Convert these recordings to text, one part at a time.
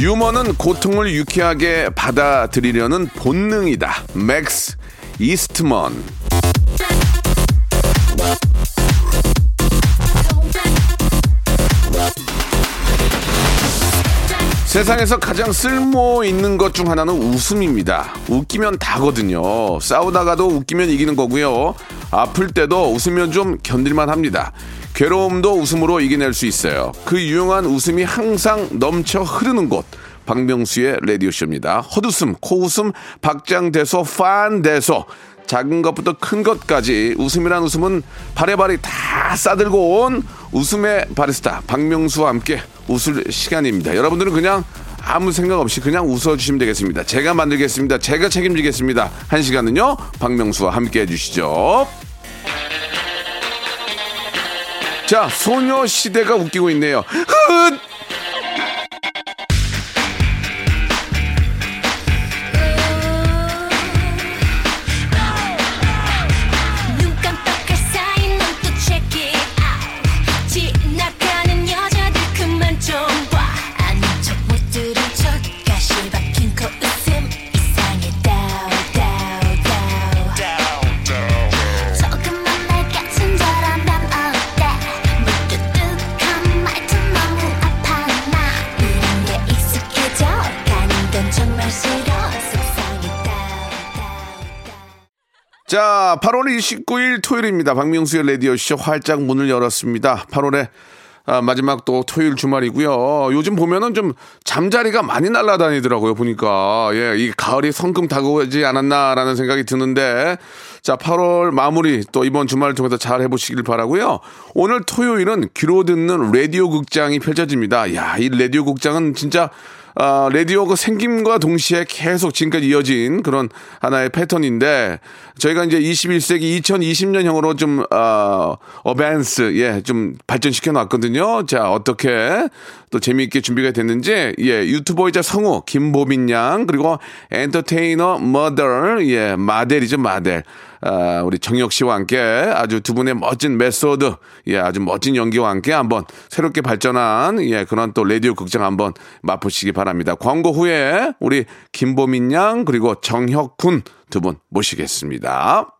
유머는 고통을 유쾌하게 받아들이려는 본능이다 맥스 이스트먼 세상에서 가장 쓸모 있는 것 중 하나는 웃음입니다. 웃기면 다거든요. 싸우다가도 웃기면 이기는 거고요. 아플 때도 웃으면 좀 견딜만 합니다. 괴로움도 웃음으로 이겨낼 수 있어요. 그 유용한 웃음이 항상 넘쳐 흐르는 곳. 박명수의 라디오쇼입니다. 헛웃음, 코웃음, 박장대소, 판대소. 작은 것부터 큰 것까지 웃음이란 웃음은 바래바래 다 싸들고 온 웃음의 바리스타 박명수와 함께 웃을 시간입니다. 여러분들은 그냥 아무 생각 없이 그냥 웃어주시면 되겠습니다. 제가 만들겠습니다. 제가 책임지겠습니다. 한 시간은요 박명수와 함께 해주시죠. 자 소녀시대가 웃기고 있네요. 자, 8월 29일 토요일입니다. 박명수의 라디오쇼 활짝 문을 열었습니다. 8월에 아, 마지막 또 토요일 주말이고요. 요즘 보면은 좀 잠자리가 많이 날아다니더라고요. 보니까 예, 이 가을이 성큼 다가오지 않았나라는 생각이 드는데 자, 8월 마무리 또 이번 주말을 통해서 잘 해보시길 바라고요. 오늘 토요일은 귀로 듣는 라디오 극장이 펼쳐집니다. 야, 이 라디오 극장은 진짜 아, 라디오가 생김과 동시에 계속 지금까지 이어진 그런 하나의 패턴인데 저희가 이제 21세기 2020년형으로 좀 어, advance 예, 좀 발전시켜 놨거든요. 자, 어떻게 또 재미있게 준비가 됐는지 예, 유튜버이자 성우 김보민 양 그리고 엔터테이너 머더 예, model이죠, model. 아, 우리 정혁 씨와 함께 아주 두 분의 멋진 메소드, 예, 아주 멋진 연기와 함께 한번 새롭게 발전한, 예, 그런 또 라디오 극장 한번 맛보시기 바랍니다. 광고 후에 우리 김보민 양, 그리고 정혁 군 두 분 모시겠습니다.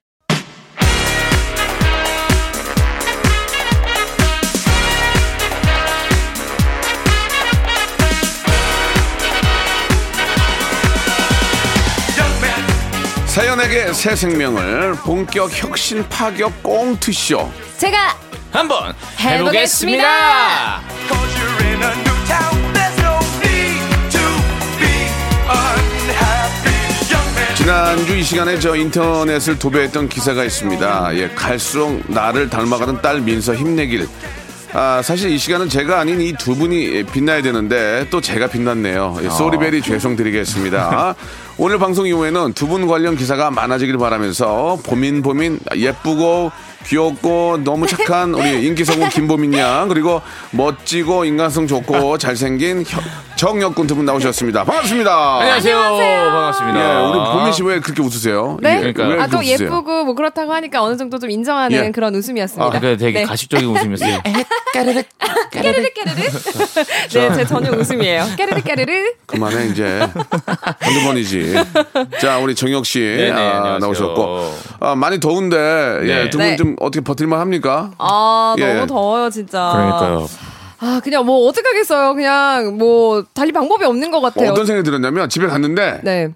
사연에게 새 생명을 본격 혁신 파격 꽁트쇼. 제가 한번 해보겠습니다. 지난주 이 시간에 저 인터넷을 도배했던 기사가 있습니다. 예, 갈수록 나를 닮아가는 딸 민서 힘내길. 아, 사실 이 시간은 제가 아닌 이 두 분이 빛나야 되는데 또 제가 빛났네요. 예, 쏘리베리 죄송드리겠습니다. 오늘 방송 이후에는 두 분 관련 기사가 많아지길 바라면서 보민 보민 예쁘고 귀엽고 너무 착한 우리 인기성우 김보민 양 그리고 멋지고 인간성 좋고 잘생긴 혀- 정혁군 두 분 나오셨습니다. 반갑습니다. 안녕하세요. 안녕하세요. 반갑습니다 예, 우리 보민 씨 왜 그렇게 웃으세요? 네? 예, 그러니까요. 왜 아, 또 그렇게 웃으세요? 예쁘고 뭐 그렇다고 하니까 어느 정도 좀 인정하는 예. 그런 웃음이었습니다. 아, 그래 되게 네. 가식적인 웃음이었어요 까르르 까르르 네, 제 전용 웃음이에요. 까르르 까르르. 그만해 이제 한두 번이지. 자 우리 정혁 씨 네네, 아, 안녕하세요. 나오셨고 아, 많이 더운데 네. 예, 두분 네. 좀 어떻게 버틸만 합니까? 아, 예. 너무 더워요, 진짜. 그러니까요 아, 그냥 뭐 어떡하겠어요. 그냥 뭐 달리 방법이 없는 것 같아요. 어떤 생각이 들었냐면 집에 갔는데 네.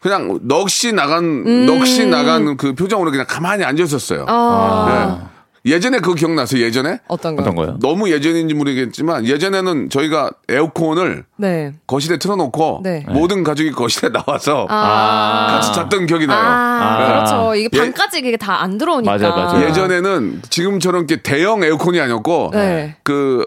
그냥 넋이 나간 음. 넋이 나간 그 표정으로 그냥 가만히 앉아 있었어요. 아, 예. 예전에 그거 기억나세요? 예전에 어떤 거? 어떤 거요? 너무 예전인지 모르겠지만 예전에는 저희가 에어컨을 네. 거실에 틀어놓고 네. 모든 가족이 거실에 나와서 아, 같이 잤던 기억이 나요. 아, 아. 그렇죠. 이게 예. 방까지 이게 다 안 들어오니까. 맞아요, 맞아요. 예전에는 지금처럼 이렇게 대형 에어컨이 아니었고 네. 그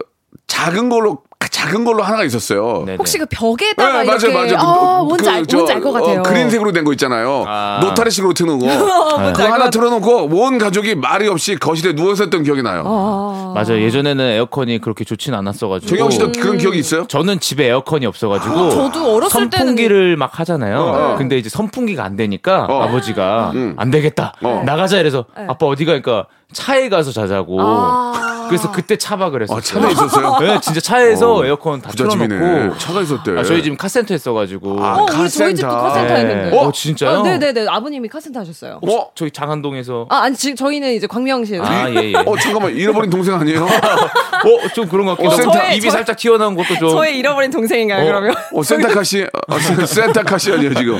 작은 걸로 작은 걸로 하나가 있었어요. 네네. 혹시 그 벽에다가 네, 맞아요, 이렇게 맞아요. 그, 아, 그, 뭔지 알, 저, 뭔지 알 것 같아요. 어, 그린색으로 된 거 있잖아요. 아. 노타리식으로 트는 거. 그거 하나. 틀어놓고 온 가족이 말이 없이 거실에 누워 있었던 기억이 나요. 아. 맞아요. 예전에는 에어컨이 그렇게 좋진 않았어가지고. 정영 씨도 그런 기억이 있어요? 저는 집에 에어컨이 없어가지고 아, 저도 어렸을 때는 선풍기를 막 하잖아요. 어. 근데 이제 선풍기가 안 되니까 어. 아버지가 음. 안 되겠다 어. 나가자 이래서 아빠 어디 가니까 차에 가서 자자고. 아. 그래서 그때 차박을 했어요. 아, 차에 있었어요? 네, 진짜 차에서 어, 에어컨 다. 틀어놓고. 차가 있었대. 아, 저희 지금 카센터 했어가지고. 아, 어, 우리 저희 집도 카센터. 카센터 네. 했는데. 어, 진짜요? 아, 네네네. 아버님이 카센터 하셨어요. 어? 저희 장안동에서. 아, 아니, 지금 저희는 이제 광명시에서. 아, 예, 예. 어, 잠깐만. 잃어버린 동생 아니에요? 어, 좀 그런 것 같기도 어, 하고. 저의- 입이 저의- 살짝 튀어나온 것도 좀. 저의 잃어버린 동생인가요, 어, 그러면? 어, 센타카시, 어, 센- 센타카시 아니에요, 지금.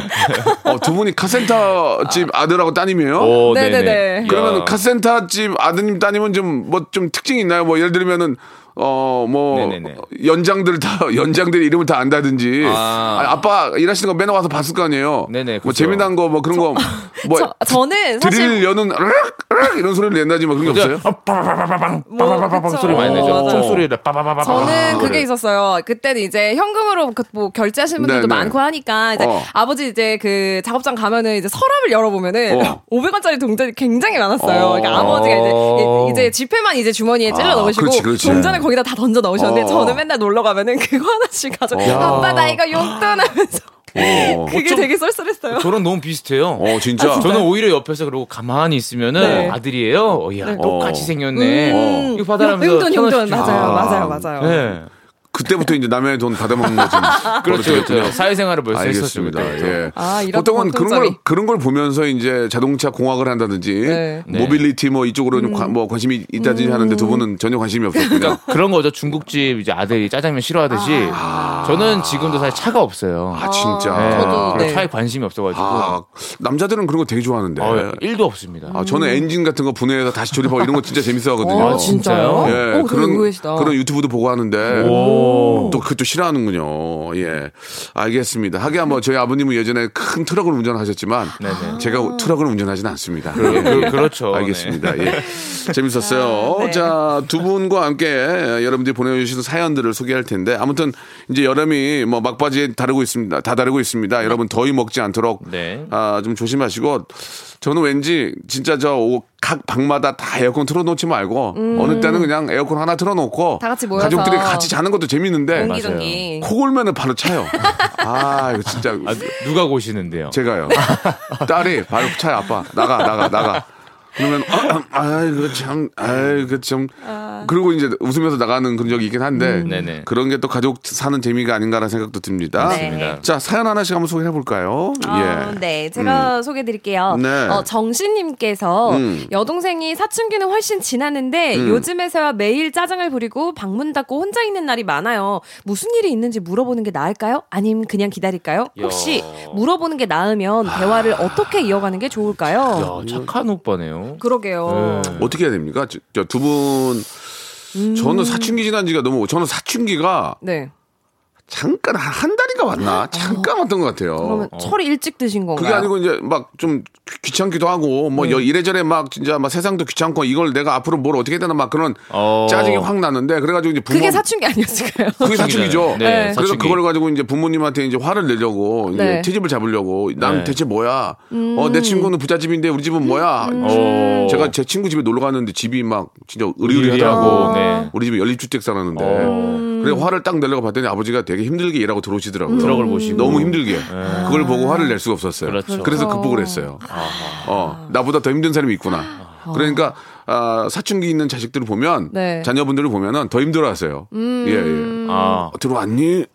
어, 두 분이 카센터 집 아들하고 따님이에요? 오, 네네네. 네네. 그러면 야. 카센터 집 아드님 따님은 좀 뭐좀 특징 이 있나요? 뭐 예를 들면은 어 뭐 네네네. 연장들 다 연장들 이름을 다 안다든지 아. 아. 빠 일하시는 거 맨날 와서 봤을 거 아니에요. 네네, 뭐 그죠. 재미난 거 뭐 그런 거뭐 저, 저는 사실. 드릴 여는 이런 소리를 낸다지 뭐 그런 게 없어요? 아, 빠바바바방 뭐, 빠바바바방. 소리 많이 내죠. 총소리를 빠바바바방. 저는 그게. 있었어요. 그때는 이제 현금으로 그 뭐 결제하시는 분들도 네, 네. 많고 하니까 이제 어. 아버지 이제 그 작업장 가면은 이제 서랍을 열어보면은 어. 500원짜리 동전이 굉장히 많았어요. 어. 그러니까 아버지가 이제 이제 지폐만 이제 주머니에 찔러 아, 넣으시고 그렇지, 그렇지. 동전을 거기다 다 던져 넣으셨는데 어. 저는 맨날 놀러 가면은 그거 하나씩 가져. 어. 아빠 나 이거 용돈 하면서 어. 그게 되게 쏠쏠했어요. 저랑 너무 비슷해요. 어 진짜. 저는 오히려 옆에서 그러고 가만히 있으면은 네. 아들이에요. 어, 야 똑같이 어. 생겼네. 음. 이거 받아라면서 용돈 용돈 맞아요 아. 맞아요 맞아요. 네. 그때부터 이제 남의 돈 받아먹는 거지. 그렇죠, 그렇죠. 사회생활을 벌써. 알겠습니다. 그때부터. 예. 아, 보통은 그런 걸 공통점이. 그런 걸 보면서 이제 자동차 공학을 한다든지 네. 네. 모빌리티 뭐 이쪽으로 좀 관- 뭐 관심이 있다든지 하는데 두 분은 전혀 관심이 없었군요. 그러니까 그런 거죠. 중국집 이제 아들이 짜장면 싫어하듯이 저는 지금도 사실 차가 없어요. 아 진짜. 네. 저도, 네. 차에 관심이 없어가지고 아, 남자들은 그런 거 되게 좋아하는데. 어, 1도 없습니다. 아, 저는 엔진 같은 거 분해해서 다시 조립하고 이런 거 진짜 재밌어 하거든요. 아, 진짜요? 예, 어, 그런. 그런 유튜브도 보고 하는데 오. 또 그것도 싫어하는군요. 예, 알겠습니다. 하기야 뭐 저희 아버님은 예전에 큰 트럭을 운전하셨지만 네네. 제가 트럭을 운전하지는 않습니다. 그, 예, 그, 예. 그렇죠. 알겠습니다. 예. 재밌었어요. 아, 네. 자, 두 분과 함께 여러분들이 보내주신 사연들을 소개할 텐데 아무튼 이제 여름이 뭐 막바지에 다르고 있습니다. 다 다르고 있습니다. 여러분 더위 먹지 않도록 네. 아, 좀 조심하시고 저는 왠지 진짜 저 각 방마다 다 에어컨 틀어놓지 말고 어느 때는 그냥 에어컨 하나 틀어놓고 음. 다 같이 모여서. 가족들이 같이 자는 것도 재밌는데 옹기종기. 코 골면은 바로 차요. 아 이거 진짜 아, 누- 누가 고시는데요? 제가요. 딸이 바로 차에 아빠 나가 나가 나가. 그러면 아 이거 참 아이고 참 그리고 이제 웃으면서 나가는 그런 적이 있긴 한데 네네. 그런 게 또 가족 사는 재미가 아닌가라는 생각도 듭니다. 맞습니다. 자 사연 하나씩 한번 소개해 볼까요? 어, 네, 제가 소개해 드릴게요. 네. 어, 정신님께서 음. 여동생이 사춘기는 훨씬 지났는데 요즘에서야 매일 짜증을 부리고 방문 닫고 혼자 있는 날이 많아요. 무슨 일이 있는지 물어보는 게 나을까요? 아님 그냥 기다릴까요? 혹시 물어보는 게 나으면 대화를 어떻게 이어가는 게 좋을까요? 야, 착한 오빠네요. 그러게요. 네. 어떻게 해야 됩니까? 저 두분 저는 사춘기 지난 지가 너무 저는 사춘기가 네. 잠깐 한, 한 달 인가 왔나 잠깐 왔던 것 같아요. 그러면 철이 일찍 드신 건가요? 그게 아니고 이제 막 좀 귀찮기도 하고 뭐 여- 이래저래 막 진짜 막 세상도 귀찮고 이걸 내가 앞으로 뭘 어떻게 해야 되나 막 그런 어. 짜증이 확 나는데 그래가지고 이제 부모 그게 사춘기 아니었을까요? 그게 사춘기죠. 네, 네. 그래서 사춘기. 그걸 가지고 이제 부모님한테 이제 화를 내려고 이제 네. 트집을 잡으려고 난 네. 대체 뭐야? 어 내 친구는 부잣집인데 우리 집은 뭐야? 어. 제가 제 친구 집에 놀러 갔는데 집이 막 진짜 의리하고, 의리의리하고 네. 우리 집에 연립주택 살았는데 어. 그래 화를 딱 내려고 봤더니 아버지가 되게 힘들게 일하고 들어오시더라고요. 트럭을 모시고. 너무 힘들게 그걸 보고 화를 낼 수가 없었어요. 그렇죠. 래서 극복을 했어요. 어 나보다 더 힘든 사람이 있구나. 그러니까 아, 사춘기 있는 자식들을 보면 네. 자녀분들을 보면은 더 힘들어하세요. 예 예. 아, 어, 들어왔니?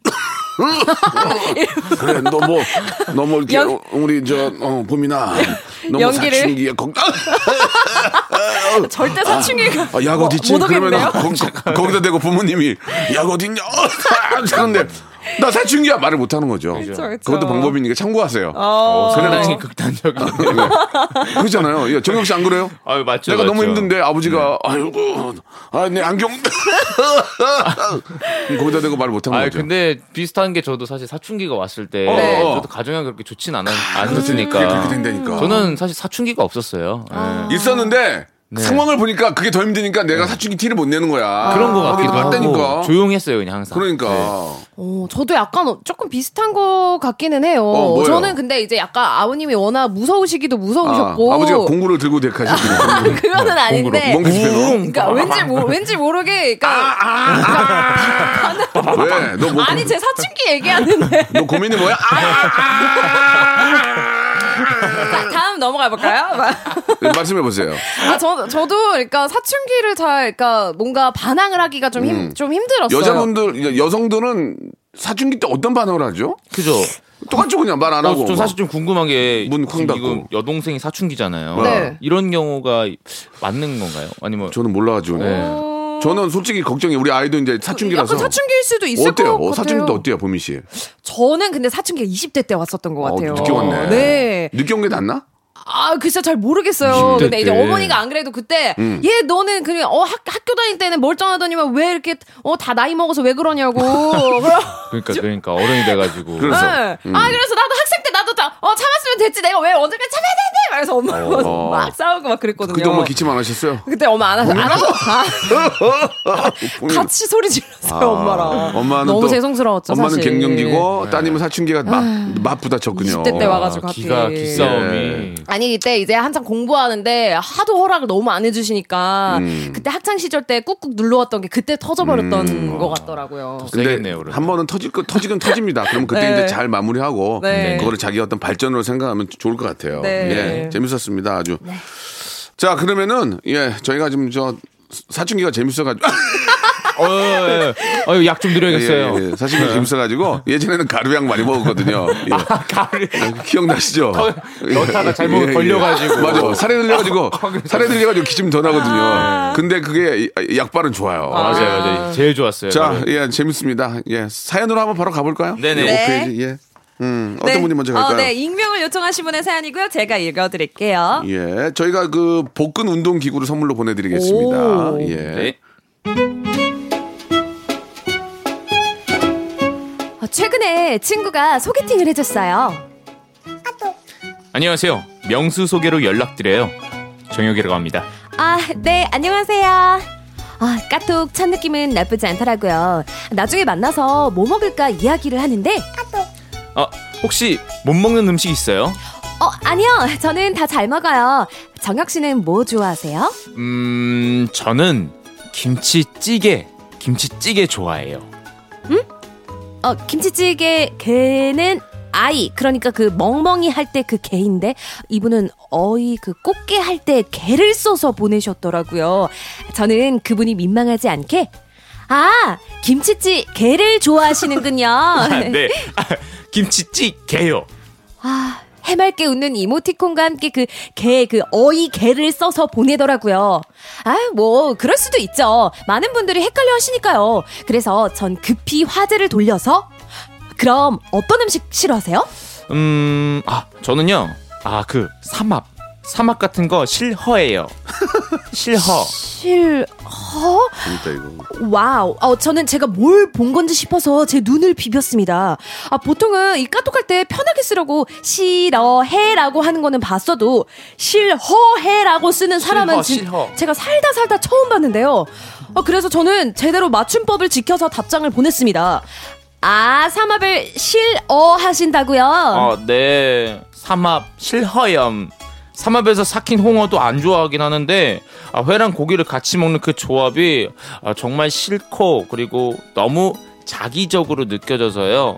그래 너뭐너뭐 이렇게 연- 어, 우리 저 어, 봄이나 너무 연기를? 사춘기에 걱정 절대 사춘기가 아, 약 뭐- 어디 있지? 못 그러면. 거, 기다 대고 부모님이 약 어디 있냐? 그런데 나 사춘기야 말을 못 하는 거죠. 그쵸, 그쵸. 그것도 방법이니까 참고하세요. 어, 상당히 지- 극단적인. 그렇잖아요. 예, 정혁 씨 안 그래요? 아유 맞죠. 내가 너무 맞죠. 힘든데 아버지가 아이고 아내 안경 거기다 대고 말 못하는 아 거죠. 근데 비슷한 게 저도 사실 사춘기가 왔을 때 네. 저도 가정이 그렇게 좋진 않았, 않았으니까. 저는 사실 사춘기가 없었어요. 예. 있었는데 네. 상황을 보니까 그게 더 힘드니까 내가 사춘기 티를 못 내는 거야. 그런 거 같기도 아, 맞다니까. 하고 조용했어요 그냥 항상. 그러니까 네. 어, 저도 약간 조금 비슷한 것 같기는 해요. 어? 저는 근데 이제 약간 아버님이 워낙 무서우시기도 아, 무서우셨고. 아 버지가 공구를 들고 대카시고 그거는 아닌데. 넣어. 그러니까 왠지 모, 왠지 모르게 그러니까 왜? 너 뭐? 아니 제 사춘기 얘기하는데 너 고민이 뭐야? 아! 자, 다음 넘어가 볼까요? 네, 말씀해 보세요. 아, 저, 저도 그러니까 사춘기를 잘 그러니까 뭔가 반항을 하기가 좀, 힘, 좀 힘들었어요. 여자분들 여성들은 사춘기 때 어떤 반응을 하죠? 그죠. 똑같죠 그냥 말안 어, 하고. 좀 사실 좀 궁금한 게 문쾅 지금 여동생이 사춘기잖아요. 네. 이런 경우가 맞는 건가요? 아니면 저는 몰라가지고. 네. 저는 솔직히 걱정이 우리 아이도 이제 사춘기라서. 약간 사춘기일 수도 있을 어때요? 것 어, 사춘기 때 같아요. 어때요, 보미 씨? 저는 근데 사춘기가 20대 때 왔었던 것 어, 같아요. 늦게 왔네. 네. 늦게 온 게 낫나? 아, 글쎄 잘 모르겠어요. 20대 근데 이제 때. 어머니가 안 그래도 그때 음. 얘 너는 그냥 어 학, 학교 다닐 때는 멀쩡하더니만 왜 이렇게 어 다 나이 먹어서 왜 그러냐고. 그러- 그러니까 그러니까 어른이 돼 가지고 그래서. 네. 음. 아 그래서 나도 학생 때 어 참았으면 됐지 내가 왜 언제까지 참아야 되는데 말해서 엄마가 어. 막 싸우고 막 그랬거든요. 그때 엄마 기침 안 하셨어요? 그때 엄마 안 하서 안 하고 아, 보미- 같이 소리 질렀어요 아, 엄마랑. 엄마는 너무 또- 죄송스러웠죠. 엄마는 사실. 갱년기고 따님은 사춘기가 맞, 맞부딪혔군요. 20대 때 와가지고 하필. 기가 기싸움이 예. 아니 이때 이제 한창 공부하는데 하도 허락을 너무 안 해주시니까 음. 그때 학창 시절 때 꾹꾹 눌러왔던 게 그때 터져버렸던 것 같더라고요. 근데. 한 번은 터질 거 터지긴 터집니다. 그럼 그때 네. 이제 잘 마무리하고 네. 그거를 자기 어떤 발 전으로 생각하면 좋을 것 같아요. 네. 예, 재밌었습니다. 아주. 자 그러면은 예 저희가 지금 저 사춘기가 재밌어가지고 어, 예, 예. 어, 약 좀 드려야겠어요. 예, 예, 사춘기가 재밌어가지고 예전에는 가루약 많이 먹었거든요. 예. 가을 기억나시죠? 여타가 잘못 걸려가지고. 맞아. 살에 들려가지고 살에 들려가지고 기침 더 나거든요. 근데 그게 이- 약발은 좋아요. 맞아요, 맞아요. 제일 좋았어요. 자, 저는. 예, 재밌습니다. 예, 사연으로 한번 바로 가볼까요? 네네. 예, 네. 5페이지. 예. 음, 어떤 분이 먼저 갈까요? 어, 네, 익명을 요청하신 분의 사연이고요. 제가 읽어드릴게요. 예, 저희가 그 복근 운동 기구를 선물로 보내드리겠습니다. 오. 예. 네. 어, 최근에 친구가 소개팅을 해줬어요. 안녕하세요. 명수 소개로 연락드려요. 정혁이라고 합니다. 아, 네, 안녕하세요. 아, 까톡 첫 느낌은 나쁘지 않더라고요. 나중에 만나서 뭐 먹을까 이야기를 하는데, 아, 혹시 못 먹는 음식 있어요? 어, 아니요. 저는 다 잘 먹어요. 정혁 씨는 뭐 좋아하세요? 음, 저는 김치찌개, 김치찌개 좋아해요. 어, 김치찌개 개는 아이. 그러니까 그 멍멍이 할 때 그 개인데 이분은 어이 그 꽃게 할 때 개를 써서 보내셨더라고요. 저는 그분이 민망하지 않게 아, 김치찌 개를 좋아하시는군요. 네. 김치찌개요. 아, 해맑게 웃는 이모티콘과 함께 그 개, 그 어이 개를 써서 보내더라고요. 아, 뭐, 그럴 수도 있죠. 많은 분들이 헷갈려 하시니까요. 그래서 전 급히 화제를 돌려서, 그럼 어떤 음식 싫어하세요? 음, 아, 저는요. 아, 그 삼합. 삼합 같은 거 싫어해요. 싫어. 실허? 재밌다, 이거. wow. 어, 저는 제가 뭘 본 건지 싶어서 제 눈을 비볐습니다. 아, 보통은 이 까톡할 때 편하게 쓰려고 싫어해라고 하는 거는 봤어도 싫어해라고 쓰는 사람은 싫어, 진- 싫어. 제가 살다 살다 처음 봤는데요. 어, 그래서 저는 제대로 맞춤법을 지켜서 답장을 보냈습니다. 아, 삼합을 싫어하신다고요? 어, 네. 삼합 싫어요. 삼합에서 삭힌 홍어도 안 좋아하긴 하는데 아, 회랑 고기를 같이 먹는 그 조합이 아, 정말 싫고 그리고 너무 자기적으로 느껴져서요.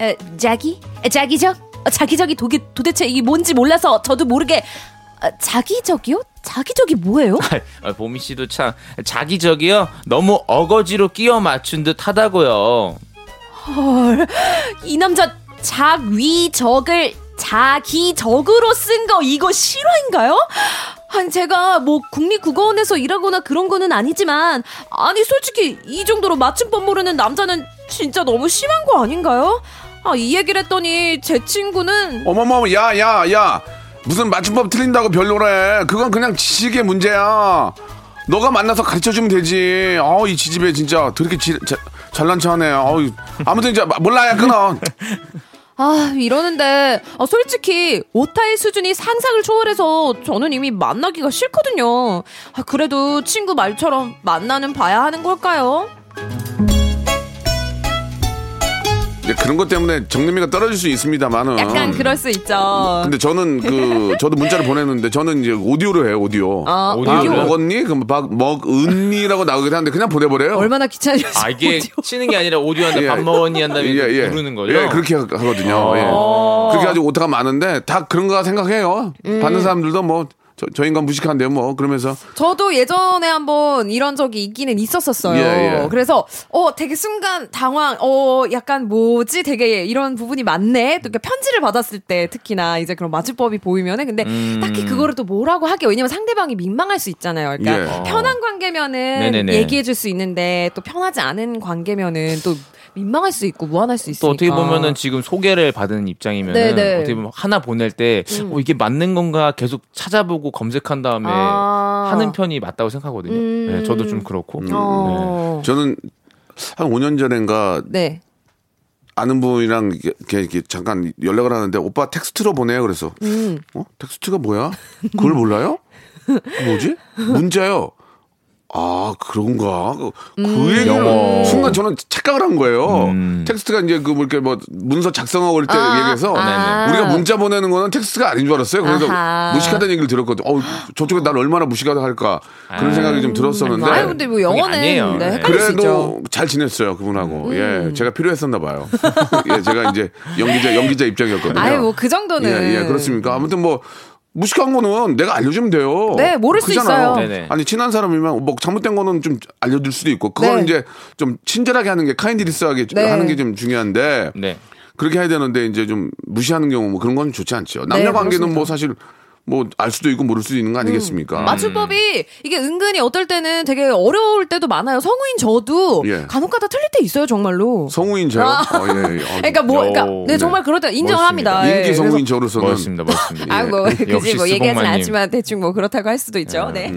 에, 자기? 에, 자기적? 어, 자기적이 도기, 도대체 이게 뭔지 몰라서 저도 모르게 아, 자기적이요? 자기적이 뭐예요? 아, 보미 씨도 참 자기적이요. 너무 어거지로 끼워 맞춘 듯 하다고요. 헐, 이 남자 작위적을 자기적으로 쓴 거 이거 실화인가요? 아니 제가 뭐 국립국어원에서 일하거나 그런 거는 아니지만 아니 솔직히 이 정도로 맞춤법 모르는 남자는 진짜 너무 심한 거 아닌가요? 아, 이 얘기를 했더니 제 친구는 어머머, 야, 야, 야. 무슨 맞춤법 틀린다고 별로래. 그건 그냥 지식의 문제야. 너가 만나서 가르쳐 주면 되지. 아우, 이 지집애 진짜 그렇게 지, 자, 잘난 척하네. 아우, 아무튼 이제 몰라야 끊어. 아 이러는데 아, 솔직히 오타의 수준이 상상을 초월해서 저는 이미 만나기가 싫거든요. 아, 그래도 친구 말처럼 만나는 봐야 하는 걸까요? 이제 그런 것 때문에 정림이가 떨어질 수 있습니다만은. 약간 그럴 수 있죠. 근데 저는 그 저도 문자를 보냈는데 저는 이제 오디오로 해요 오디오. 아, 밥 오디오로요? 먹었니? 그럼 밥 먹은니라고 나오긴 하는데 그냥 보내버려요. 얼마나 귀찮으시 아 이게 치는 게 아니라 오디오한테 예. 밥 먹었니 한 다음에 부르는 거죠. 예, 그렇게 하- 하거든요. 어. 예. 그렇게 가지고 오타가 많은데 다 그런 거 생각해요. 음. 받는 사람들도 뭐. 저, 저 인간 무식한데요, 뭐. 그러면서. 저도 예전에 한번 이런 적이 있기는 있었었어요. 예, 예. 그래서 어 되게 순간 당황, 어 약간 뭐지, 되게 이런 부분이 많네. 또 이렇게 편지를 받았을 때 특히나 이제 그런 맞춤법이 보이면은 근데 음. 딱히 그거를 또 뭐라고 하게 왜냐면 상대방이 민망할 수 있잖아요. 그러니까 예. 편한 관계면은 네네네. 얘기해줄 수 있는데 또 편하지 않은 관계면은 또 민망할 수 있고 무안할 수 있으니까. 또 어떻게 보면은 지금 소개를 받은 입장이면 네네. 어떻게 보면 하나 보낼 때 어, 이게 맞는 건가 계속 찾아보고 검색한 다음에 아. 하는 편이 맞다고 생각하거든요. 음. 네, 저도 좀 그렇고. 어. 저는 한 5년 전인가 네. 아는 분이랑 이렇게, 이렇게 잠깐 연락을 하는데 오빠 텍스트로 보내요. 그래서 음. 어? 텍스트가 뭐야? 그걸 몰라요? 뭐지? 문자요. 아 그런가 그, 그 얘기를 영어. 순간 저는 착각을 한 거예요. 음. 텍스트가 이제 그뭐 이렇게 뭐 문서 작성하고 그럴 때 아, 얘기해서 아. 우리가 문자 보내는 거는 텍스트가 아닌 줄 알았어요. 그래서 아하. 무식하다는 얘기를 들었거든. 어 저쪽에 날 얼마나 무식하다 할까 그런 생각이 좀 들었었는데. 아유 근데 뭐 영어는 아니에요. 네, 네. 음. 그래도 잘 지냈어요 그분하고 예 제가 필요했었나 봐요 예 제가 이제 연기자 연기자 입장이었거든요 아유 뭐그 정도는 예, 예 그렇습니까 아무튼 뭐 무식한 거는 내가 알려주면 돼요 네, 모를 수 그잖아요. 있어요. 네네. 아니 친한 사람이면 뭐 잘못된 거는 좀 알려줄 수도 있고 그거는 네. 이제 좀 친절하게 하는 게 카인디리스하게 네. 하는 게 좀 중요한데 네. 그렇게 해야 되는데 이제 좀 무시하는 경우 뭐 그런 건 좋지 않죠 남녀 관계는 네, 그렇습니다. 뭐 사실 뭐 알 수도 있고 모를 수도 있는 거 아니겠습니까 맞춤법이 이게 은근히 어떨 때는 되게 어려울 때도 많아요. 성우인 저도 예. 간혹가다 틀릴 때 있어요, 정말로. 성우인 저요 아. 어, 예, 예. 어, 그러니까 뭐, 그러니까 오, 네, 네. 정말 그럴 때 인정을 멋있습니다. 합니다. 예, 인기 성우인 저로서는 멋있습니다, 멋있습니다. 아이고 뭐, 역시 그지 뭐 얘기하진. 않지만 대충 뭐 그렇다고 할 수도 있죠. 네.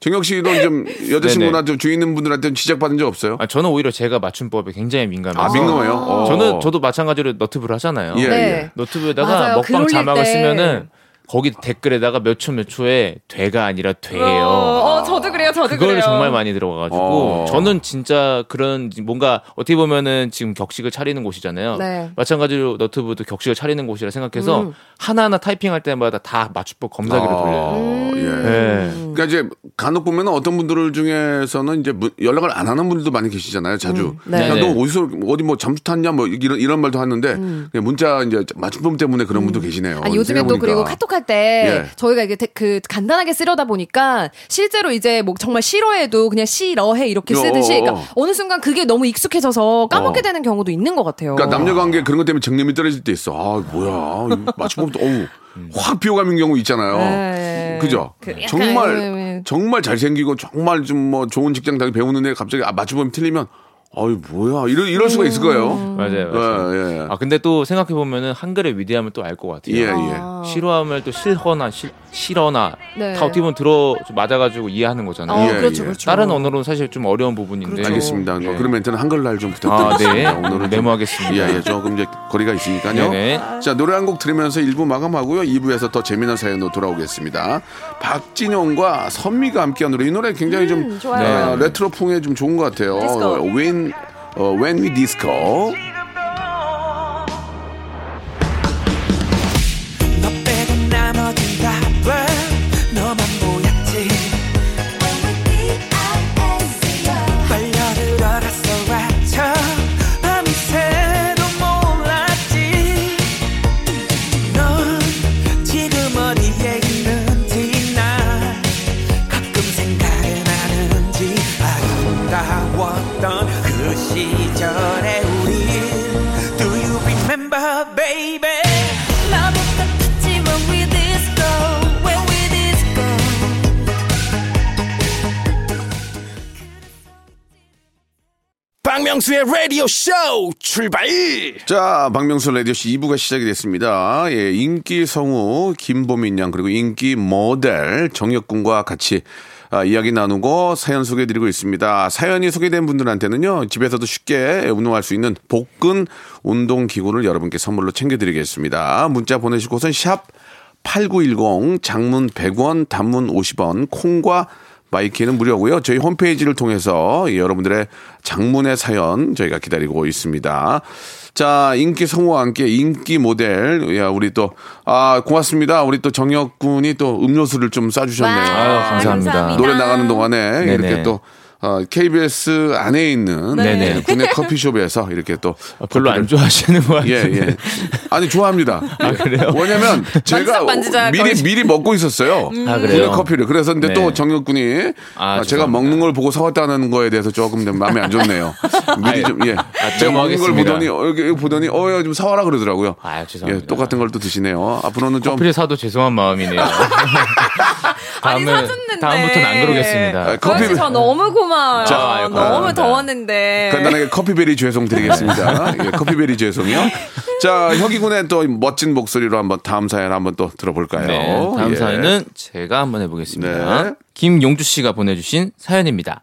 정혁 씨도 좀 여자친구나 좀 주위 있는 분들한테 지적받은 적 없어요? 아, 저는 오히려 제가 맞춤법에 굉장히 민감해요. 아, 민감해요? 어. 저는 저도 마찬가지로 너튜브를 하잖아요. 예, 네. 예. 너튜브에다가 맞아요. 글 먹방 자막을 때. 쓰면은 거기 댓글에다가 몇 초 몇 초에 돼가 아니라 돼요. 어, 어, 저도 그래요, 저도 그걸 그래요. 정말 많이 들어가가지고 어. 저는 진짜 그런 뭔가 어떻게 보면은 지금 격식을 차리는 곳이잖아요. 네. 마찬가지로 너튜브도 격식을 차리는 곳이라 생각해서 음. 하나하나 타이핑할 때마다 다 맞춤법 검사기를 돌려요. 아, 예. 네. 그러니까 이제 간혹 보면 어떤 분들 중에서는 이제 문- 연락을 안 하는 분들도 많이 계시잖아요. 자주. 네. 야, 네네. 너 어디서 어디 뭐 잠수 탔냐 뭐 이런 이런 말도 하는데 그냥 문자 이제 맞춤법 때문에 그런 분도 계시네요. 음. 아니, 요즘엔 또. 그리고 카톡 할 때 예. 저희가 이게 데- 그 간단하게 쓰려다 보니까 실제로 이제 뭐 정말 싫어해도 그냥 싫어해 이렇게 어, 쓰듯이 어, 어. 그러니까 어느 순간 그게 너무 익숙해져서 까먹게 어. 되는 경우도 있는 것 같아요. 그러니까 남녀 관계 그런 것 때문에 정념이 떨어질 때 있어. 아 뭐야 이 맞춤법도 어우 확 비호감인 경우 있잖아요. 네. 그죠? 그 정말 네. 정말 잘생기고 정말 좀 뭐 좋은 직장 다니 배우는 애 갑자기 아, 맞춤법이 틀리면 어이 뭐야 이럴 이럴 수가 있을 거예요. 맞아요. 맞아요. 예, 예. 아 근데 또 생각해 보면은 한글의 위대함을 또 알 것 같아요. 예, 예. 싫어함을 또 싫거나 싫, 싫어나 네. 다 어떻게 보면 들어 좀 맞아가지고 이해하는 거잖아요. 어, 예, 그렇죠, 예. 그렇죠. 다른 언어로는 사실 좀 어려운 부분인데. 그렇죠. 알겠습니다. 예. 어, 그런 멘트는 한글날 좀 아, 부탁드리겠습니다. 네. 오늘은 좀- 메모하겠습니다. 예, 예, 조금 이제 거리가 있으니까요. 네네. 자, 노래 한 곡 들으면서 1부 마감하고요. 2부에서 더 재미난 사연으로 돌아오겠습니다. 박진영과 선미가 함께한 노래. 이 노래 굉장히 좀 음, 좋아요. 어, 레트로풍에 좀 좋은 것 같아요. 디스코. When, 어, When We Disco. 박명수의 라디오 쇼 출발 자, 박명수 라디오씨 2부가 시작이 됐습니다. 예, 인기 성우 김보민 양 그리고 인기 모델 정혁군과 같이 아, 이야기 나누고 사연 소개해드리고 있습니다. 사연이 소개된 분들한테는요, 집에서도 쉽게 운동할 수 있는 복근 운동 기구를 여러분께 선물로 챙겨드리겠습니다. 문자 보내시고선 샵8910 장문 100원, 단문 50원, 콩과 my K는 무료고요. 저희 홈페이지를 통해서 여러분들의 장문의 사연 저희가 기다리고 있습니다. 자, 인기 성우와 함께 인기 모델, 야, 우리 또, 아, 고맙습니다. 우리 또 정혁 군이 또 음료수를 좀 싸주셨네요. 아유, 감사합니다. 노래 나가는 동안에 네네. 이렇게 또, 어, KBS 안에 있는 네네. 구내 커피숍에서 이렇게 또 아, 별로 안 좋아하시는 거 예, 같은데. 예. 아니, 좋아합니다. 아, 그래요? 왜냐면 제가 만지작 미리, 미리 먹고 있었어요. 아, 구내 그래요? 커피를. 그래서 근데 네. 또 정혁 군이 아, 아, 제가 죄송합니다. 먹는 걸 보고 사왔다는 거에 대해서 조금 좀 마음에 안 좋네요. 미리 좀, 예. 아, 제가 먹는 걸. 보더니, 어, 여기 보더니, 어, 야, 좀 사와라 그러더라고요. 아유, 죄송합니다. 예, 똑같은 걸 또 드시네요. 앞으로는 좀. 커피를 사도 죄송한 마음이네요. 아니, 다음에- 사줬는데. 다음부터는 안 그러겠습니다. 아, 커피 저 너무 고마워요. 자, 너무 감사합니다. 더웠는데. 간단하게 커피베리 죄송 드리겠습니다. 예, 커피베리 죄송이요. 자, 혁이군의 또 멋진 목소리로 한번 다음 사연 한번 또 들어볼까요? 네, 다음 예. 사연은 제가 한번 해보겠습니다. 네. 김용주 씨가 보내주신 사연입니다.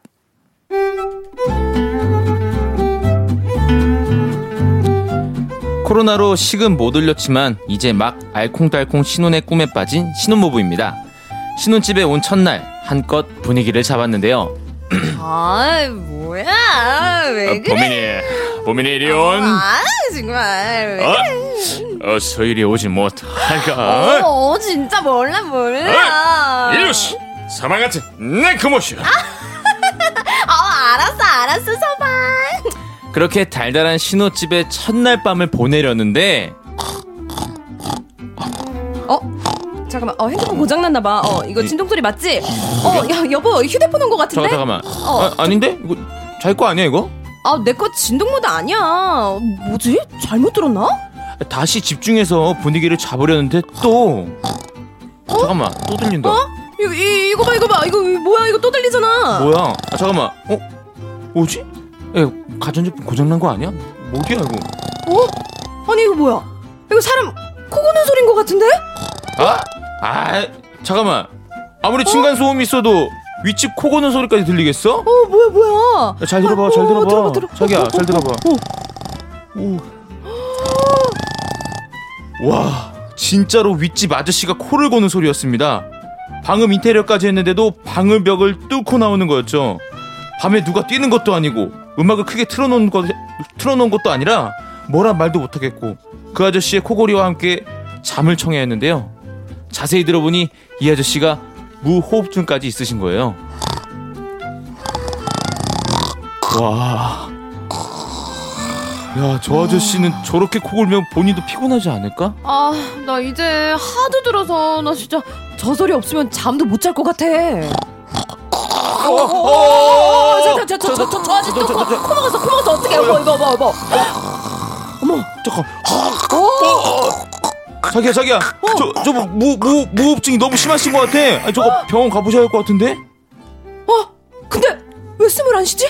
코로나로 식은 못 올렸지만 이제 막 알콩달콩 신혼의 꿈에 빠진 신혼부부입니다. 신혼집에 온 첫날 한껏 분위기를 잡았는데요. 아, 뭐야. 왜 그래? 보민이, 보민이 이리 온. 아, 정말. 왜 어? 어서 이리 오지 못할까? 어, 진짜 몰라, 몰라. 이루시 사망 같은 내그 모시오. 어, 알았어, 알았어, 서방. 그렇게 달달한 신혼집에 첫날 밤을 보내려는데 어? 잠깐만, 어, 핸드폰 고장났나 봐. 어, 이거 진동 소리 맞지? 어, 야, 여보, 휴대폰 온거 같은데? 잠깐 잠깐만 아, 아닌데 이거 자기 거 아니야 이거? 아, 내 거 진동 모드 아니야. 뭐지? 잘못 들었나? 다시 집중해서 분위기를 잡으려는데 또 잠깐만 또 들린다 어? 이거, 이, 이거 봐, 이거 봐. 이거 뭐야? 이거 또 들리잖아. 뭐야 아 잠깐만 어 뭐지? 야, 가전제품 고장난 거 아니야? 뭐야 이거 어? 아니, 이거 뭐야? 이거 사람 코 고는 소린 것 같은데? 아? 아 잠깐만 아무리 층간 소음이 있어도 윗집 코 고는 소리까지 들리겠어? 어, 뭐야, 뭐야? 야, 잘 들어봐, 어, 잘 어, 들어봐. 들어봐, 들어봐. 자기야, 어, 어, 잘 들어봐. 어. 오. 와, 진짜로 윗집 아저씨가 코를 고는 소리였습니다. 방음 인테리어까지 했는데도 방음벽을 뚫고 나오는 거였죠. 밤에 누가 뛰는 것도 아니고 음악을 크게 틀어놓은 것 틀어놓은 것도 아니라 뭐란 말도 못하겠고 그 아저씨의 코골이와 함께 잠을 청해야 했는데요. 자세히 들어보니 이 아저씨가 무호흡증까지 있으신 거예요. 와. 야, 저 아저씨는 저렇게 코 골면 본인도 피곤하지 않을까? 아, 나 이제 하도 들어서 나 진짜 저 소리 없으면 잠도 못 잘 것 같아. 어, 어, 저, 저, 저, 저, 저, 저, 저 아직도 코, 코 먹었어, 코 먹었어. 어떡해, 여보, 이거, 뭐, 뭐. 어머, 잠깐. 어, 자기야, 자기야. 저, 저, 뭐, 무, 무, 무호흡증이 너무 심하신 것 같아. 아니, 저거 병원 가보셔야 할 것 같은데? 어, 근데 왜 숨을 안 쉬지?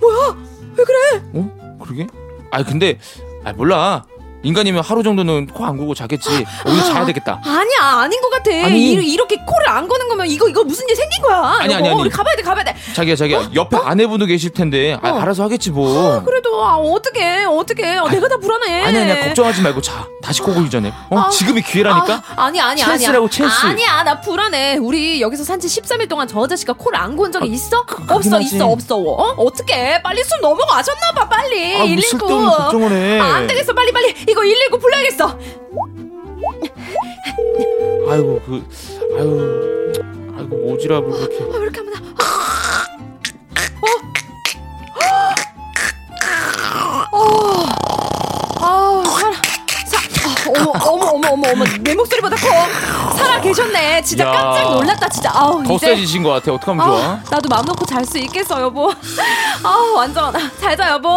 뭐야? 왜 그래? 어? 그러게? 아니, 근데, 아 몰라. 인간이면 하루 정도는 코 안 고고 자겠지. 오늘 자야 되겠다. 아니야, 아닌 것 같아. 아니. 이, 이렇게 코를 안 고는 거면 이거, 이거 무슨 일 생긴 거야. 아니, 여보, 아니, 아니. 우리 가봐야 돼, 가봐야 돼. 자기야, 자기야. 옆에 아내분도 계실 텐데. 아, 어. 알아서 하겠지, 뭐. 그래도, 아, 어떡해, 어떡해. 어, 내가 다 불안해. 아니, 아니야. 걱정하지 말고 자. 다시 코 골기 전에. 어? 아. 지금이 기회라니까? 아, 아니 아니 아니 찬스라고, 찬스. 아니야 나 불안해 우리 여기서 산지 13일 동안 저 아저씨가 코를 안 고은 적이 있어? 그긴 없어 하지. 있어 없어 어? 어떡해 빨리 숨 넘어가셨나봐 빨리 아, 뭐119 쓸데없는 걱정을 해. 아, 안 되겠어 빨리 빨리 이거 119 불러야겠어 아이고, 그, 아유. 아이고, 오지랖을 그렇게. 아, 왜 이렇게 하면 어? 어? 아 살아 사, 아, 어머 어머 어머 어머 어머 내 목소리보다 커 살아 계셨네 진짜 야. 깜짝 놀랐다 진짜 아우 더 이제 세지신 것 같아. 어떡하면 좋아? 아, 나도 마음 놓고 잘 수 있겠어 여보 아 완전 잘 자 여보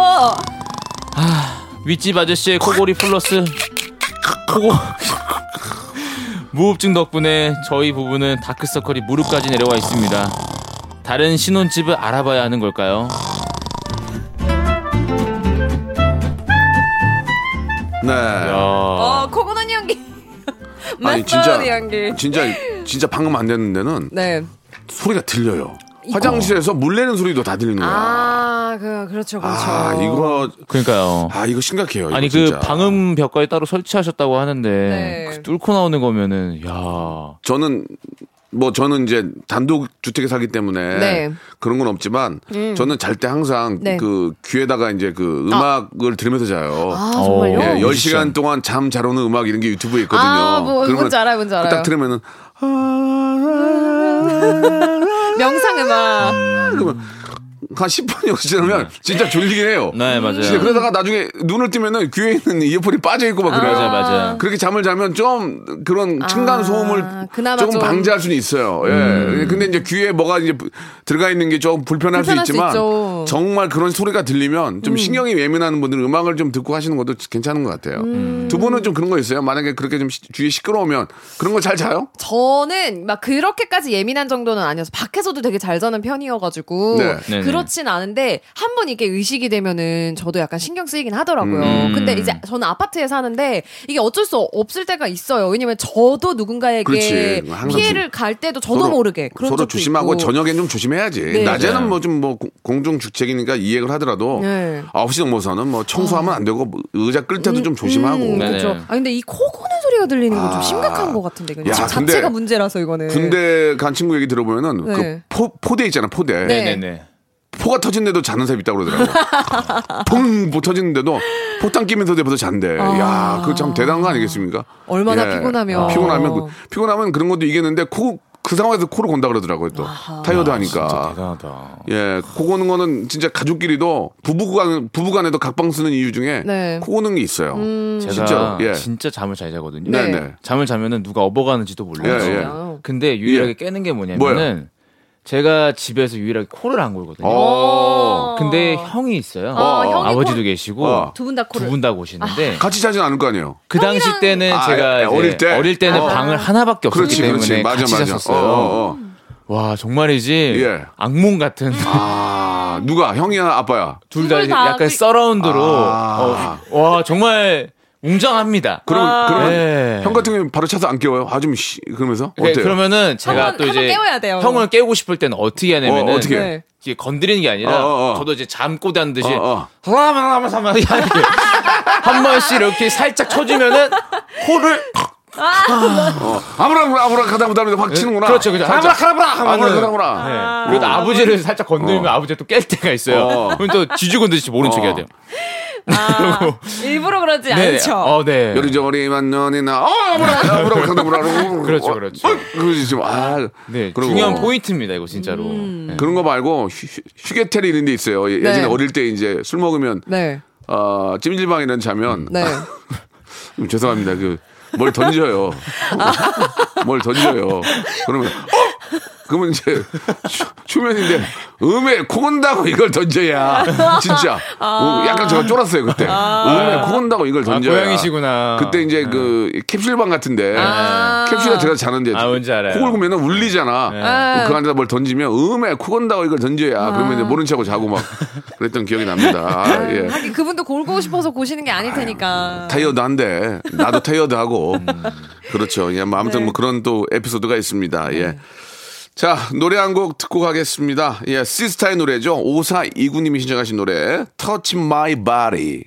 윗집 아저씨의 코골이 플러스 코골 무흡증 덕분에 저희 부부는 다크서클이 무릎까지 내려와 있습니다. 다른 신혼집을 알아봐야 하는 걸까요? 네. 어, 코고는 연기. 아니 진짜 연기. 진짜 진짜 방금 안 됐는데는 네. 소리가 들려요. 화장실에서 물 내는 소리도 다 들리는 거야. 아~ 그, 그렇죠, 그렇죠. 아, 이거 그러니까요. 아 이거 심각해요. 이거 아니 그 진짜. 방음 벽까지 따로 설치하셨다고 하는데 네. 그 뚫고 나오는 거면은 야 저는 뭐 저는 이제 단독 주택에 살기 때문에 네. 그런 건 없지만 저는 잘 때 항상 네. 그 귀에다가 이제 그 음악을 들으면서 자요. 아, 정말요? 예, 10시간 동안 잠 잘 오는 음악 이런 게 유튜브에 있거든요. 아, 뭐, 뭔지 알아요, 뭔지 알아요. 딱 들으면은 명상 음악. 그러면 한 10분이 지나면 진짜 졸리긴 해요. 네, 맞아요. 진짜 그러다가 나중에 눈을 뜨면은 귀에 있는 이어폰이 빠져 있고 막 그래요. 맞아요, 맞아요. 그렇게 잠을 자면 좀 그런 층간 소음을 그나마 조금 좀- 음. 방지할 수는 있어요. 예. 근데 이제 귀에 뭐가 이제 들어가 있는 게좀 불편할 수 불편할 수 있지만. 음. 정말 그런 소리가 들리면 좀 신경이 예민한 분들은 음악을 좀 듣고 하시는 것도 괜찮은 것 같아요. 음. 두 분은 좀 그런 거 있어요? 만약에 그렇게 좀 시- 주위에 시끄러우면 그런 거 잘 자요? 저는 막 그렇게까지 예민한 정도는 아니어서 밖에서도 되게 잘 자는 편이어가지고 네. 네네. 그렇진 않은데 한 번 이게 의식이 되면은 저도 약간 신경 쓰이긴 하더라고요. 음. 근데 이제 저는 아파트에 사는데 이게 어쩔 수 없을 때가 있어요. 왜냐면 저도 누군가에게 피해를 갈 때도 저도 모르게 그런 서로 조심하고 있고. 저녁엔 좀 조심해야지. 네. 낮에는 네. 뭐좀뭐 공중 주택이니까 이해를 하더라도 네. 9시 넘어서는 뭐 청소하면 안 되고 뭐 의자 끌 때도 좀 조심하고. 음. 그렇죠. 아 근데 이 코 고는 소리가 들리는 건좀 아. 심각한 것 같은데 이건 야, 자체가 문제라서 이거는. 군대 간 친구 얘기 들어보면은 네. 그 포, 포대 있잖아 포대. 네. 네네네. 포가 터진데도 자는 사람 있다고 그러더라고. 퐁! 뭐 터지는데도 포탄 끼면서 대보다 잔대. 야, 그거 참 대단한 거 아니겠습니까? 얼마나 피곤하면. 피곤하면, 그, 피곤하면 그런 것도 있겠는데 코, 그 상황에서 코를 곤다 그러더라고요 또. 타이어드 하니까. 대단하다. 예, 코 고는 거는 진짜 가족끼리도 부부간 부부간에도 각방 쓰는 이유 중에 네. 코 고는 게 있어요. 제가 진짜 예. 진짜 잠을 잘 자거든요. 네, 네. 네. 잠을 자면은 누가 업어가는지도 몰라요. 예, 예. 아. 근데 유일하게 예. 깨는 게 뭐냐면은 뭐요? 제가 집에서 유일하게 코를 안 골거든요. 어. 근데 형이 있어요. 어, 형이 아버지도 코- 계시고 어. 두분다 코를. 두 분 다 고시는데 같이 자진 않을 거 아니에요. 그 당시 때는 아, 제가 예, 이제 어릴 때? 어릴 때는 어. 방을 하나밖에 없었기 그렇지, 때문에 그렇지. 맞아, 같이 맞아. 잤었어요. 어, 어, 어. 와 정말이지 예. 악몽 같은 아, 누가 형이야, 아빠야? 둘 다 둘다 약간 그- 서라운드로 아. 어, 와 정말 웅장합니다. 그럼 그러면 네. 형 같은 경우에 바로 차서 안 깨워요. 아좀 씨, 그러면서 네, 어때요? 그러면은 제가 한 번- 또 한번 이제 깨워야 돼요. 형을 깨우고 싶을 때는 어떻게 하냐면은 어, 어떻게 해? 네. 이게 건드리는 게 아니라 어, 어, 어. 저도 이제 잠꼬대 하는 듯이 어, 어. 한 번씩 이렇게 살짝 쳐주면은 코를 어, 아무라 아무라 가다보다 확 치는구나. 그렇죠, 그렇죠. 아브라카다브라 하면은- 아브라카다브라. 네. 그래도 아버지를 살짝 건드리면 아버지가 또깰 때가 있어요. 어. 그럼 또 쥐주 건드리지 모른 척 해야 돼요. 아, 일부러 그러지 않죠. 어, 네. 여리저리만 년이나 어 아무라 아무라 가다보라고. 그렇죠, 그렇죠. 그러지 좀 아. 네, 그리고 중요한 포인트입니다, 이거 진짜로. 음. 네. 그런 거 말고 휴, 휴게텔 이런 데 있어요. 예- 예전에 네. 어릴 때 이제 술 먹으면 네. 어, 찜질방이라는 자면 네. 음, 죄송합니다. 그 뭘 던져요. 뭘 던져요. 그러면 어? 그러면 이제 추- 추면인데 음에 코 곤다고 이걸 던져야 진짜 어, 약간 제가 쫄았어요 그때 음에 코 곤다고 이걸 아, 던져야 고양이시구나. 그때 이제 그 캡슐방 같은데 아. 캡슐에 들어가 자는데 아, 뭔지 알아요. 코 골고 면은 울리잖아 네. 그 안에다 뭘 던지면 음에 코 곤다고 이걸 던져야 그러면 이제 모른 척하고 자고 막 그랬던 기억이 납니다 아, 예. 하긴 그분도 골고 싶어서 고시는 게 아닐 테니까. 타이어드 한데 나도 타이어드 하고 그렇죠. 예, 뭐 아무튼 네. 뭐 그런 또 에피소드가 있습니다. 예. 자 노래 한 곡 듣고 가겠습니다. 예, 시스타의 노래죠. 5429님이 신청하신 노래 Touch My Body.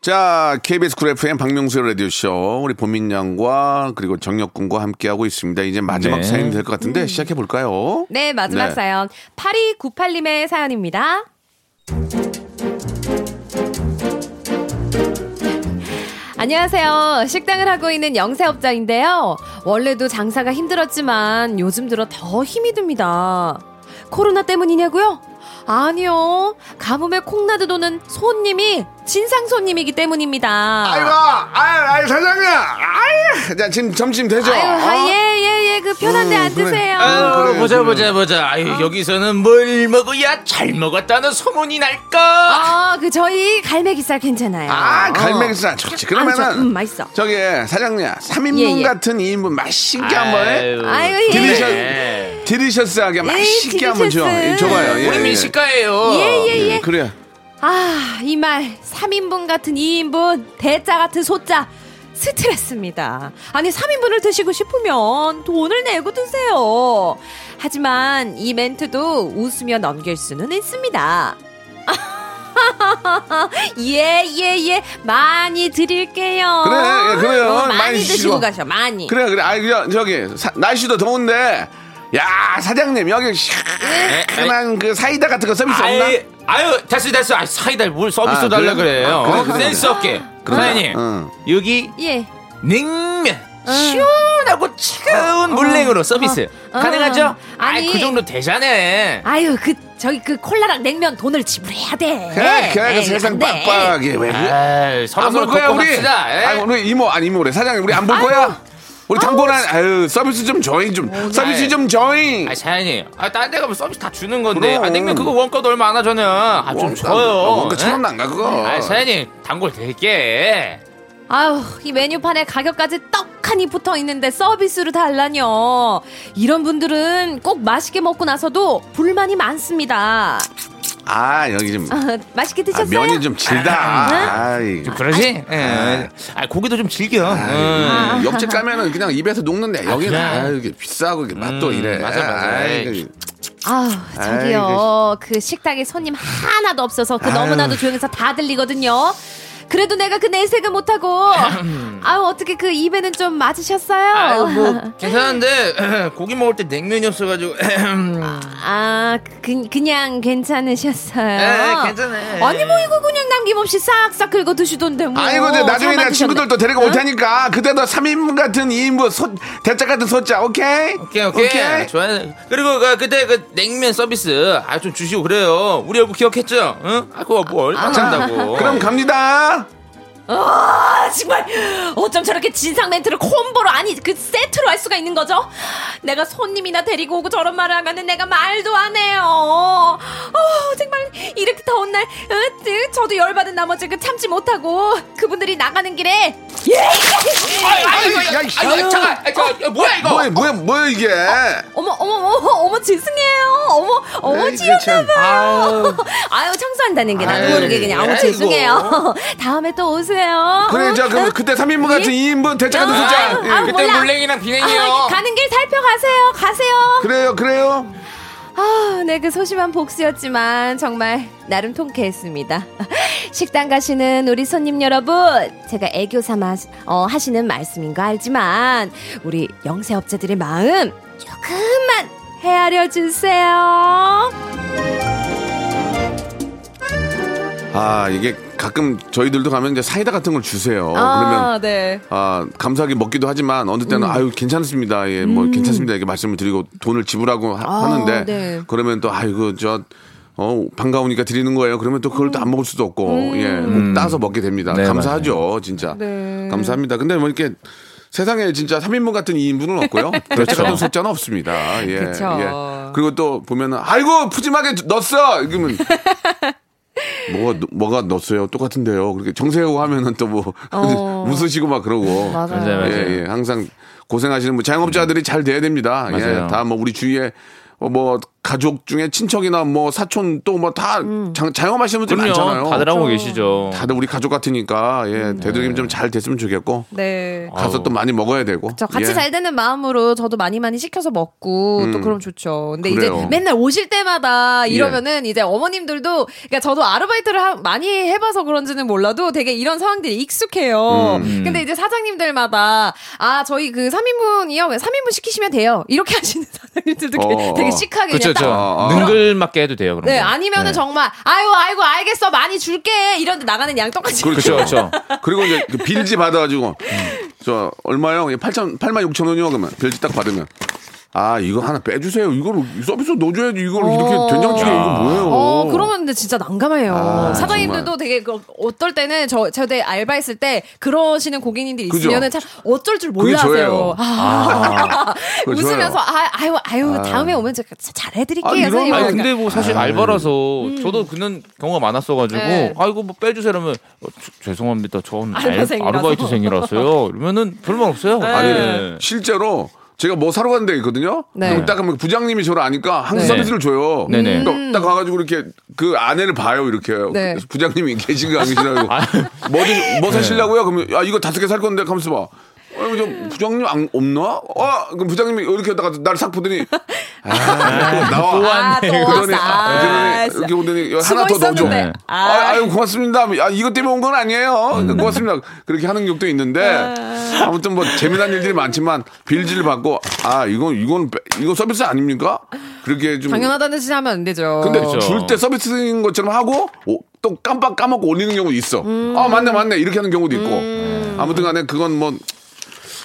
자, KBS 쿨 FM 박명수의 라디오쇼. 우리 보민 양과 그리고 정혁 군과 함께하고 있습니다. 이제 마지막 네. 사연이 될 것 같은데 시작해볼까요? 네, 마지막 네. 사연. 8298님의 사연입니다. 안녕하세요. 식당을 하고 있는 영세업자인데요. 원래도 장사가 힘들었지만 요즘 들어 더 힘이 듭니다. 코로나 때문이냐고요? 아니요. 가뭄에 콩 나듯 오는 손님이 진상 손님이기 때문입니다. 아이고, 아유, 아유, 사장님. 아유, 자, 지금 점심 되죠? 아유, 아, 어? 예, 예, 예. 그 편한데 음, 안 그래. 드세요. 아유, 그래, 보자 그래. 보자 보자. 아유 여기서는 뭘 먹어야 잘 먹었다는 소문이 날까? 아, 그 저희 갈매기살 괜찮아요. 아, 어. 갈매기살 좋지. 아, 그러면은. 저, 음, 맛있어. 저기, 사장님, 3인분 예, 예. 같은 2인분 맛있게 한번 해. 아유, 예. delicious, 네. delicious하게 맛있게 delicious. 한번 줘. 예, 줘봐요. 예, 우리 예. 민식가예요. 예, 예, 예. 그래. 아, 이 말 3인분 같은 2인분, 대짜 같은 소짜. 스트레스입니다. 아니, 3인분을 드시고 싶으면 돈을 내고 드세요. 하지만 이 멘트도 웃으며 넘길 수는 있습니다. 예, 예, 예. 많이 드릴게요. 그래, 예, 그래요. 어, 많이 많이 드시고. 가셔, 많이. 그래, 그래. 아이, 저, 저기, 사- 날씨도 더운데. 야, 사장님, 여기 시원한 그 사이다 같은 거 서비스 없나? 아유, 아유 됐어 됐어. 아, 사이다 뭘 서비스 아, 달라 그래? 그래요. 아, 그래, 어? 그래. 센스 없게. 사장님 응. 여기 예. 냉면 시원하고 차가운 물냉으로 서비스 어. 가능하죠? 아니. 그 정도 되잖아. 아유, 그, 저기 그 콜라랑 냉면 돈을 지불해야 돼. 그래, 그래, 에이, 세상 안 돼. 빡빡하게. 왜, 그- 서로 안볼 서로 거야, 우리? 합시다. 예? 아니, 우리 이모, 아니, 이모래. 사장님, 우리 안 볼 거야? 우리 당번한, 아유, 서비스 좀 조잉 좀. 서비스 아이. 좀 조잉. 아 사장님, 아, 딴 데 가면 서비스 다 주는 건데. 그럼. 아, 냉면 그거 원가도 얼마 안 하잖아요. 아, 좀 줘요. 원가 천 예? 원 난가, 그거. 아, 사장님, 단골 될게. 아유, 이 메뉴판에 가격까지 떡하니 붙어 있는데 서비스로 달라뇨. 이런 분들은 꼭 맛있게 먹고 나서도 불만이 많습니다. 아, 여기 좀. 아, 맛있게 아, 드셨어요? 면이 좀 질다. 아이. 그러지? 예. 아, 고기도 좀. 음. 아, 옆집 가면은 그냥 입에서 녹는데 여기는 그래? 아, 이게 비싸고 이게 맛도 음, 이래. 맞아, 맞아. 아이. 그- 아우, 저기요. 그 식당에 손님 하나도 없어서 그 너무나도 조용해서 다 들리거든요. 그래도 내가 그 내색을 못하고. 아유, 어떻게 그 입에는 좀 맞으셨어요? 아유, 뭐, 괜찮은데, 고기 먹을 때 냉면이 없어가지고. 아, 그, 그냥 괜찮으셨어요? 네, 괜찮아요. 아니, 뭐, 이거 그냥 남김없이 싹싹 긁어 드시던데, 뭐. 아이고, 이제 나중에 만드셨네. 친구들도 데리고 올 테니까 그때도 3인분 같은 2인분 소, 대짜 같은 소자, 오케이? 오케이, 오케이. 좋아요. 그리고 그, 그때 그 냉면 서비스, 아, 좀 주시고 그래요. 우리 얼굴 기억했죠? 응? 아, 그거 뭐 얼마 찬다고. 그럼 갑니다. 아, 정말 어쩜 저렇게 진상 멘트를 콤보로 아니 그 세트로 할 수가 있는 거죠? 내가 손님이나 데리고 오고 저런 말을 하면은 내가 말도 안 해요. 어, 정말 이렇게 더운 날 으, 으, 저도 열받은 나머지 그 참지 못하고 그분들이 나가는 길에 예! 아이고, 야, 아이고, 이 아이고, 잠깐, 아, 저, 야, 뭐야, 이거? 뭐야, 뭐야, 뭐야, 이게. 어 머 어머 어머 어머 죄송해요. 어머 어머 참. 지었나봐요. 아유 청소한다는 게 나도 아유, 모르게 그냥 어머 아이고. 죄송해요. 다음에 또 오세요. 그래, 자, 그럼 어? 그때 3인분 같은 예? 2인분 대짜 같은 소자. 예. 그때 몰라. 물냉이랑 비냉이요. 아, 가는 길 살펴가세요. 가세요. 그래요, 그래요. 아, 네, 그 소심한 복수였지만 정말 나름 통쾌했습니다. 식당 가시는 우리 손님 여러분, 제가 애교 삼아 어, 하시는 말씀인 거 알지만 우리 영세업자들의 마음 조금만 헤아려 주세요. 아, 이게 가끔 저희들도 가면 이제 사이다 같은 걸 주세요. 그러면 아, 네. 아, 감사하게 먹기도 하지만 어느 때는 아유 괜찮습니다. 예, 뭐 괜찮습니다. 이렇게 말씀을 드리고 돈을 지불하고 하, 아, 는데 네. 그러면 또 아이고 저 어, 반가우니까 드리는 거예요. 그러면 또 그걸 또 안 먹을 수도 없고, 예, 꼭 따서 먹게 됩니다. 네, 감사하죠, 진짜. 네. 감사합니다. 근데 뭐 이렇게 세상에 진짜 3인분 같은 2인분은 없고요. 그렇죠. 같은 숫자는 없습니다. 예. 그쵸. 예. 그리고 또 보면은, 아이고, 푸짐하게 넣었어! 이러면, 뭐가, 뭐가 넣었어요? 똑같은데요. 그렇게 정세호 하면은 또 뭐, 어. 웃으시고 막 그러고. 맞아요. 예, 예. 항상 고생하시는 뭐 자영업자들이 잘 돼야 됩니다. 맞아요. 예. 다 뭐 우리 주위에 어, 뭐 가족 중에 친척이나 뭐 사촌 또 뭐다 자영업하시는 분들 많잖아요. 그럼요. 다들 하고 계시죠. 다들 우리 가족 같으니까 예, 되도록이면 좀 잘 됐으면 좋겠고 네. 가서 또 많이 먹어야 되고. 저 같이 예. 잘 되는 마음으로 저도 많이 많이 시켜서 먹고 또 그럼 좋죠. 근데 그래요. 이제 맨날 오실 때마다 이러면은 이제 어머님들도 그러니까 저도 아르바이트를 하- 많이 해봐서 그런지는 몰라도 되게 이런 상황들이 익숙해요. 음. 근데 이제 사장님들마다 아 저희 그 3인분이요. 3인분 시키시면 돼요. 이렇게 하시는 사장님들도 어, 되게 시크하게 그렇죠. 그렇죠, 그렇죠. 아, 아. 능글맞게 해도 돼요. 그런 네, 거. 아니면은 네. 정말 아유 아이고 알겠어 많이 줄게 이런데 나가는 양 똑같이. 그렇죠. 그렇죠. 그리고 이제 그 빌지 받아가지고 저 얼마요? 8천 8만 6천 원이요. 그러면 빌지 딱 받으면 아 이거 하나 빼주세요. 이걸 서비스 넣어줘야지. 이걸 이렇게 어. 된장찌개 이거 뭐예요? 어, 그러면 근데 진짜 난감해요. 아, 사장님들도 정말. 되게 그 어떨 때는 저 저때 알바했을 때 그러시는 고객님들이? 있으면은 참 어쩔 줄. 저예요. 아. 그거 웃으면서. 아, 아유 아유 다음에 오면 제가 잘해드릴게요. 아, 이런 선생님. 아니. 근데 뭐 사실 알바라서 저도 그런 경우가 많았어가지고 네. 아이고 뭐 빼주세요면 어, 저- 죄송합니다 저는. 아르바이트생이라서요 이러면은 별말 없어요 아니 네. 실제로 제가 뭐 사러 가는 데 있거든요. 네. 그럼 딱 하면 부장님이 저를 아니까 항상 네. 서비스를 줘요. 네네. 딱, 딱 가가지고 이렇게 그 아내를 봐요 이렇게. 네. 그래서 부장님이 계신가 안 계시라고. 뭐, 드- 뭐 사시려고요? 그러면 야 이거 다섯 개 살 건데 하면서 봐. 어, 저 부장님 안, 없나? 어, 그럼 부장님이 이렇게 하다가 나를 싹 보더니 아, 나와. 아, 또 그러더니. 그러더니 이렇게 오더니 하나 더 넣어줘. 있었는데. 아, 아. 아유 고맙습니다. 아, 이것 때문에 온 건 아니에요. 고맙습니다. 그렇게 하는 경우도 있는데 아무튼 뭐 재미난 일들이 많지만 빌지를 받고 아 이건 이건 빼- 이거 서비스 아닙니까? 그렇게 좀 당연하다는 짓 하면 안 되죠. 근데 그렇죠. 줄때 서비스인 것처럼 하고 오, 또 깜빡 까먹고 올리는 경우도 있어. 아 맞네 맞네 이렇게 하는 경우도 있고. 아무튼간에 그건 뭐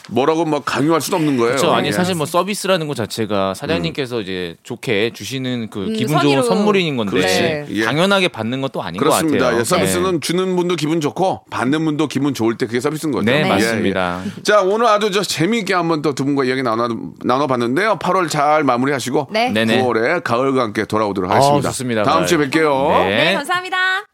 뭐라고 막 강요할 수는 없는 거예요. 그렇죠. 아니 예. 사실 뭐 서비스라는 것 자체가 사장님께서 이제 좋게 주시는 그 음, 기분 선의로. 좋은 선물인 건데 그렇지. 예. 당연하게 받는 것도 아닌 것 그렇습니다. 같아요. 예, 서비스는 네. 주는 분도 기분 좋고 받는 분도 기분 좋을 때 그게 서비스인 거죠. 네, 예, 맞습니다. 예. 자 오늘 아주 저 재미있게 한번 또 두 분과 이야기 나눠 나눠봤는데요. 8월 잘 마무리하시고 네. 네네. 9월에 가을과 함께 돌아오도록 하겠습니다. 어, 좋습니다. 다음 주에 가을. 뵐게요. 네. 네, 감사합니다.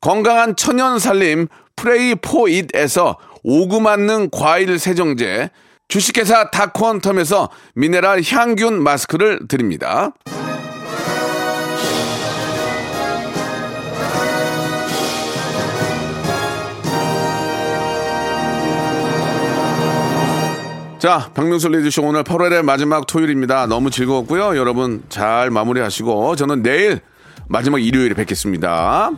건강한 천연 살림 프레이 포잇에서 오구 맞는 과일 세정제, 주식회사 다콘텀에서 미네랄 향균 마스크를 드립니다. 자, 박명수 레디쇼 오늘 8월의 마지막 토요일입니다. 너무 즐거웠고요. 여러분 잘 마무리하시고 저는 내일 마지막 일요일에 뵙겠습니다.